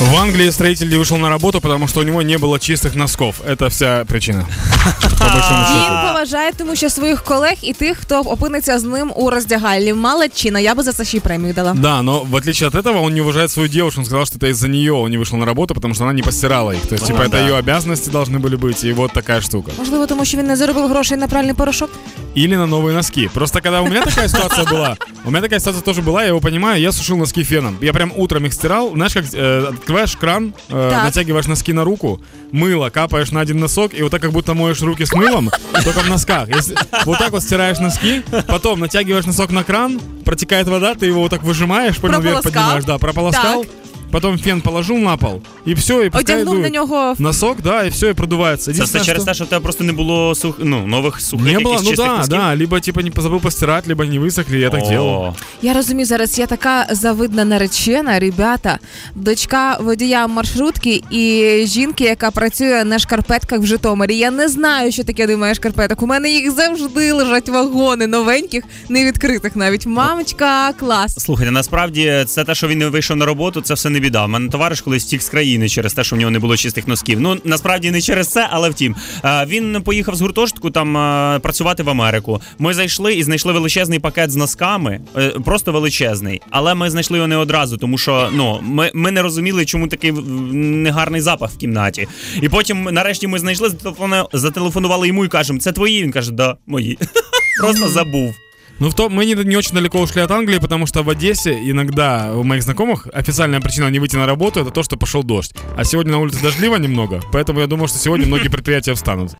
В Англии строитель не вышел на работу, потому что у него не было чистых носков. Это вся причина. По большому Він счету. поважає, тому що своїх колег і тих, хто опиниться з ним у роздягальні. Молодчина, я би за це ще й премію дала. Да, но в отличие от этого он не уважает свою девушку. Он сказал, что это из-за нее он не вышел на работу, потому что она не постирала их. То есть, типа, Ну, это да. ее обязанности должны были быть, и вот такая штука. Можливо, тому що він не заробив грошей на пральний порошок. Или на новые носки. Просто когда у меня такая ситуация была, у меня такая ситуация тоже была, я его понимаю, я сушил носки феном. Я прям утром их стирал, знаешь, как э, открываешь кран, э, Так. натягиваешь носки на руку, мыло капаешь на один носок, и вот так как будто моешь руки с мылом, только в носках. Если вот так вот стираешь носки, потом натягиваешь носок на кран, протекает вода, ты его вот так выжимаешь, понял, вверх поднимаешь, да, прополоскал, Так потом фен положил на пол, и все, и пускай Одягнув на дует. нього Носок, да, и все, и продувается. Це все Единственное, через что- те, що в тебе просто не було сух... ну, нових сухих не якихось было, ну чистих да, носків? да, либо типа не забыл постирать, либо не высохли, я так О, делал. Я розумію, зараз я така завидна наречена, ребята, дочка водія маршрутки і жінки, яка працює на шкарпетках в Житомирі. Я не знаю, що таке немає шкарпеток. У мене їх завжди лежать вагони новеньких, не відкритих навіть. Мамочка, клас. Слухайте, насправді це те, що він не вийшов на роботу, це все не біда. У мене товариш колись втік з країни через те, що в нього не було чистих носків. Ну насправді не через це, але втім. Е, Він поїхав з гуртожитку там е, працювати в Америку. Ми зайшли і знайшли величезний пакет з носками, е, просто величезний. Але ми знайшли його не одразу, тому що ну ми, ми не розуміли, чому такий негарний запах в кімнаті. І потім, нарешті, ми знайшли, зателефону- зателефонували йому і кажемо, це твої. Він каже, да, мої. Просто забув. Ну, в том, мы не, не очень далеко ушли от Англии, потому что в Одессе иногда у моих знакомых официальная причина не выйти на работу это то, что пошел дождь. А сегодня на улице дождливо немного, поэтому я думаю, что сегодня многие предприятия встанут.